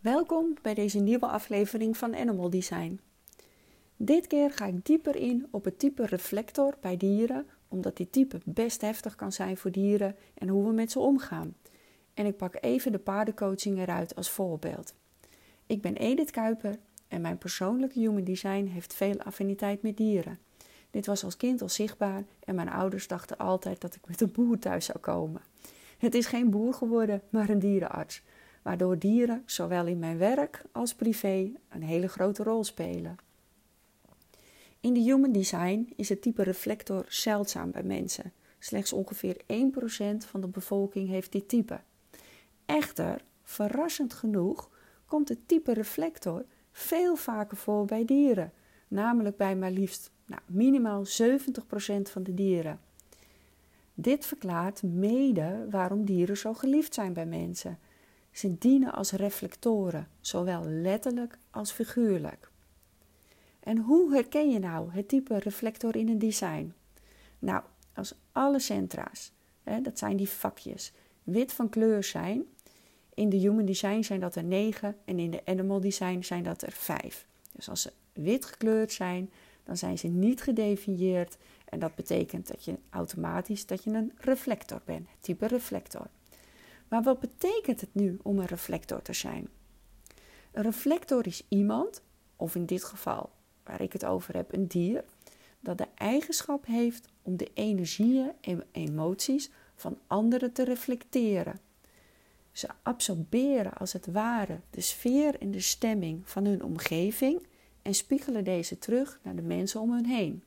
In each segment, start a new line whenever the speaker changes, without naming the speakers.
Welkom bij deze nieuwe aflevering van Animal Design. Dit keer ga ik dieper in op het type reflector bij dieren, omdat die type best heftig kan zijn voor dieren en hoe we met ze omgaan. En ik pak even de paardencoaching eruit als voorbeeld. Ik ben Edith Kuiper en mijn persoonlijke human design heeft veel affiniteit met dieren. Dit was als kind al zichtbaar en mijn ouders dachten altijd dat ik met een boer thuis zou komen. Het is geen boer geworden, maar een dierenarts waardoor dieren zowel in mijn werk als privé een hele grote rol spelen. In de human design is het type reflector zeldzaam bij mensen. Slechts ongeveer 1% van de bevolking heeft dit type. Echter, verrassend genoeg, komt het type reflector veel vaker voor bij dieren, namelijk bij maar liefst nou, minimaal 70% van de dieren. Dit verklaart mede waarom dieren zo geliefd zijn bij mensen ze dienen als reflectoren, zowel letterlijk als figuurlijk. En hoe herken je nou het type reflector in een design? Nou, als alle centra's, hè, dat zijn die vakjes, wit van kleur zijn. In de human design zijn dat er negen en in de animal design zijn dat er vijf. Dus als ze wit gekleurd zijn, dan zijn ze niet gedefinieerd. En dat betekent dat je automatisch dat je een reflector bent, type reflector. Maar wat betekent het nu om een reflector te zijn? Een reflector is iemand, of in dit geval waar ik het over heb, een dier, dat de eigenschap heeft om de energieën en emoties van anderen te reflecteren. Ze absorberen als het ware de sfeer en de stemming van hun omgeving en spiegelen deze terug naar de mensen om hun heen.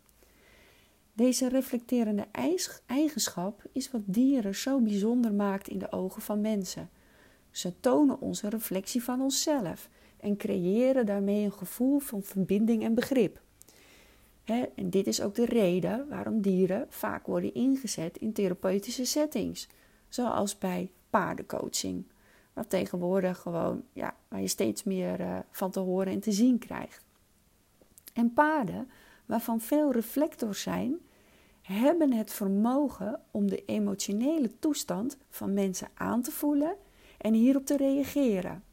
Deze reflecterende eigenschap is wat dieren zo bijzonder maakt in de ogen van mensen. Ze tonen ons een reflectie van onszelf en creëren daarmee een gevoel van verbinding en begrip. en dit is ook de reden waarom dieren vaak worden ingezet in therapeutische settings, zoals bij paardencoaching, waar tegenwoordig gewoon, ja, waar je steeds meer uh, van te horen en te zien krijgt. En paarden waarvan veel reflectors zijn, hebben het vermogen om de emotionele toestand van mensen aan te voelen en hierop te reageren.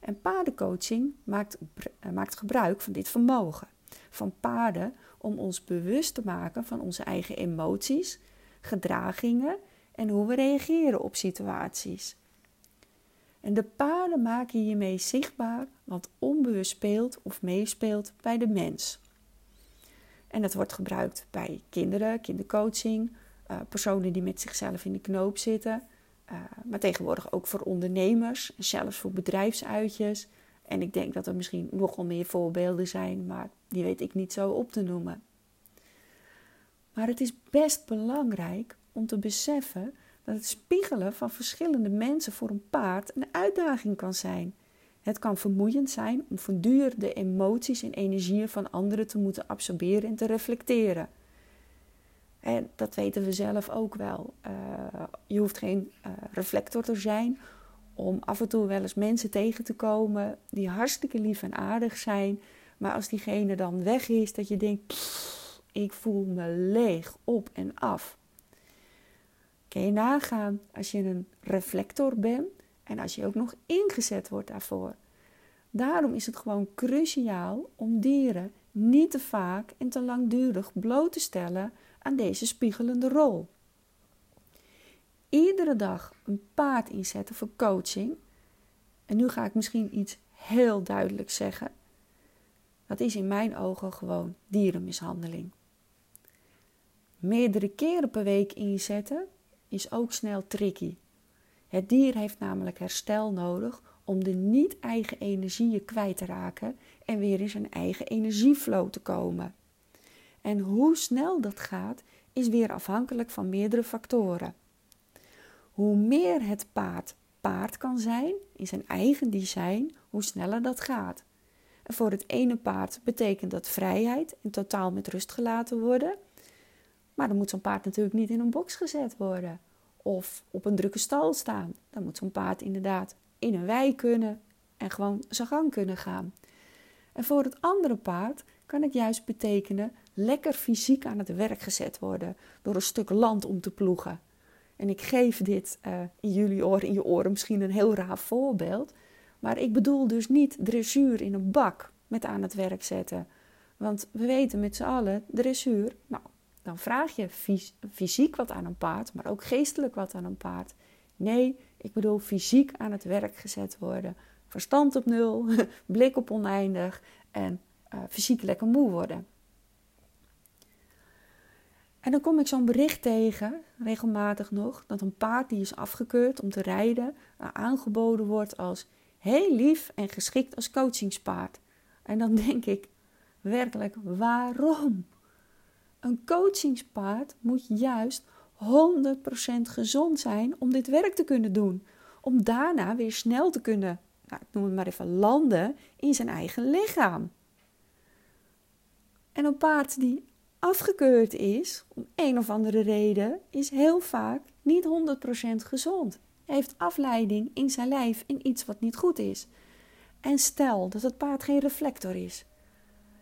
En paardencoaching maakt, eh, maakt gebruik van dit vermogen van paarden om ons bewust te maken van onze eigen emoties, gedragingen en hoe we reageren op situaties. En de paarden maken hiermee zichtbaar wat onbewust speelt of meespeelt bij de mens. En dat wordt gebruikt bij kinderen, kindercoaching, uh, personen die met zichzelf in de knoop zitten. Uh, maar tegenwoordig ook voor ondernemers, zelfs voor bedrijfsuitjes. En ik denk dat er misschien nogal meer voorbeelden zijn, maar die weet ik niet zo op te noemen. Maar het is best belangrijk om te beseffen dat het spiegelen van verschillende mensen voor een paard een uitdaging kan zijn. Het kan vermoeiend zijn om voortdurend de emoties en energieën van anderen te moeten absorberen en te reflecteren. En dat weten we zelf ook wel. Uh, je hoeft geen uh, reflector te zijn om af en toe wel eens mensen tegen te komen die hartstikke lief en aardig zijn. Maar als diegene dan weg is, dat je denkt: ik voel me leeg op en af. Kun je nagaan als je een reflector bent en als je ook nog ingezet wordt daarvoor. Daarom is het gewoon cruciaal om dieren niet te vaak en te langdurig bloot te stellen aan deze spiegelende rol. Iedere dag een paard inzetten voor coaching. En nu ga ik misschien iets heel duidelijk zeggen. Dat is in mijn ogen gewoon dierenmishandeling. Meerdere keren per week inzetten is ook snel tricky. Het dier heeft namelijk herstel nodig om de niet-eigen energieën kwijt te raken en weer in zijn eigen energieflow te komen. En hoe snel dat gaat, is weer afhankelijk van meerdere factoren. Hoe meer het paard paard kan zijn in zijn eigen design, hoe sneller dat gaat. Voor het ene paard betekent dat vrijheid en totaal met rust gelaten worden. Maar dan moet zo'n paard natuurlijk niet in een box gezet worden of op een drukke stal staan. Dan moet zo'n paard inderdaad in een wei kunnen en gewoon zijn gang kunnen gaan. En voor het andere paard kan het juist betekenen lekker fysiek aan het werk gezet worden door een stuk land om te ploegen. En ik geef dit uh, in jullie oren, in je oren misschien een heel raar voorbeeld, Maar ik bedoel dus niet dressuur in een bak met aan het werk zetten. Want we weten met z'n allen, dressuur, nou, dan vraag je fysiek wat aan een paard, maar ook geestelijk wat aan een paard. Nee, ik bedoel fysiek aan het werk gezet worden. Verstand op nul, blik op oneindig en uh, fysiek lekker moe worden. En dan kom ik zo'n bericht tegen, regelmatig nog, dat een paard die is afgekeurd om te rijden, uh, aangeboden wordt als heel lief en geschikt als coachingspaard. En dan denk ik werkelijk, waarom? Een coachingspaard moet juist 100% gezond zijn om dit werk te kunnen doen. Om daarna weer snel te kunnen, nou, ik noem het maar even, landen in zijn eigen lichaam. En een paard die afgekeurd is, om een of andere reden, is heel vaak niet 100% gezond. Hij heeft afleiding in zijn lijf in iets wat niet goed is. En stel dat het paard geen reflector is.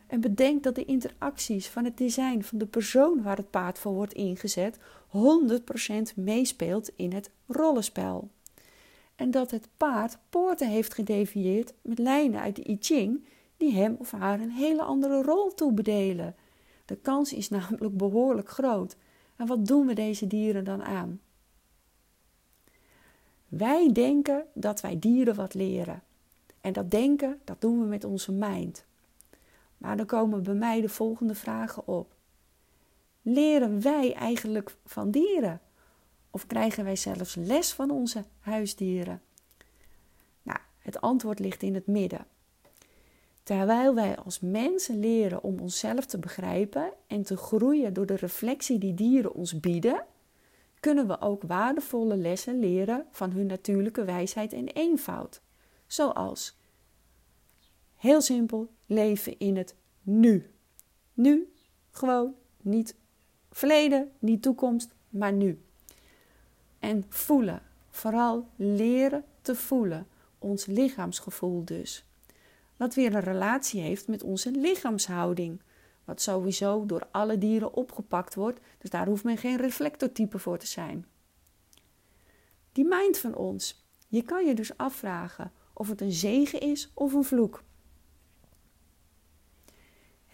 En bedenk dat de interacties van het design van de persoon waar het paard voor wordt ingezet 100% meespeelt in het rollenspel. En dat het paard poorten heeft gedevieerd met lijnen uit de I Ching die hem of haar een hele andere rol toebedelen. De kans is namelijk behoorlijk groot. En wat doen we deze dieren dan aan? Wij denken dat wij dieren wat leren. En dat denken, dat doen we met onze mind. Maar dan komen bij mij de volgende vragen op. Leren wij eigenlijk van dieren? Of krijgen wij zelfs les van onze huisdieren? Nou, het antwoord ligt in het midden. Terwijl wij als mensen leren om onszelf te begrijpen en te groeien door de reflectie die dieren ons bieden, kunnen we ook waardevolle lessen leren van hun natuurlijke wijsheid en eenvoud. Zoals heel simpel leven in het nu. Nu, gewoon niet verleden, niet toekomst, maar nu. En voelen, vooral leren te voelen, ons lichaamsgevoel dus. Wat weer een relatie heeft met onze lichaamshouding. Wat sowieso door alle dieren opgepakt wordt, dus daar hoeft men geen reflectortype voor te zijn. Die mind van ons. Je kan je dus afvragen of het een zegen is of een vloek.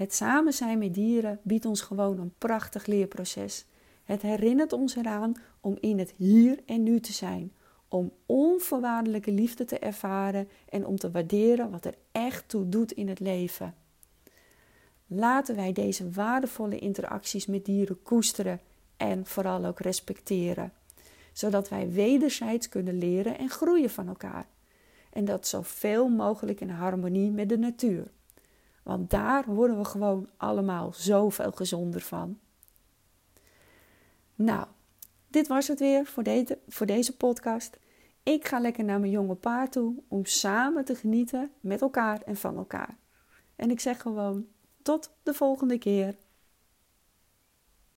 Het samen zijn met dieren biedt ons gewoon een prachtig leerproces. Het herinnert ons eraan om in het hier en nu te zijn, om onvoorwaardelijke liefde te ervaren en om te waarderen wat er echt toe doet in het leven. Laten wij deze waardevolle interacties met dieren koesteren en vooral ook respecteren, zodat wij wederzijds kunnen leren en groeien van elkaar. En dat zoveel mogelijk in harmonie met de natuur. Want daar worden we gewoon allemaal zoveel gezonder van. Nou, dit was het weer voor, deze, voor deze podcast. Ik ga lekker naar mijn jonge paard toe om samen te genieten met elkaar en van elkaar. En ik zeg gewoon tot de volgende keer.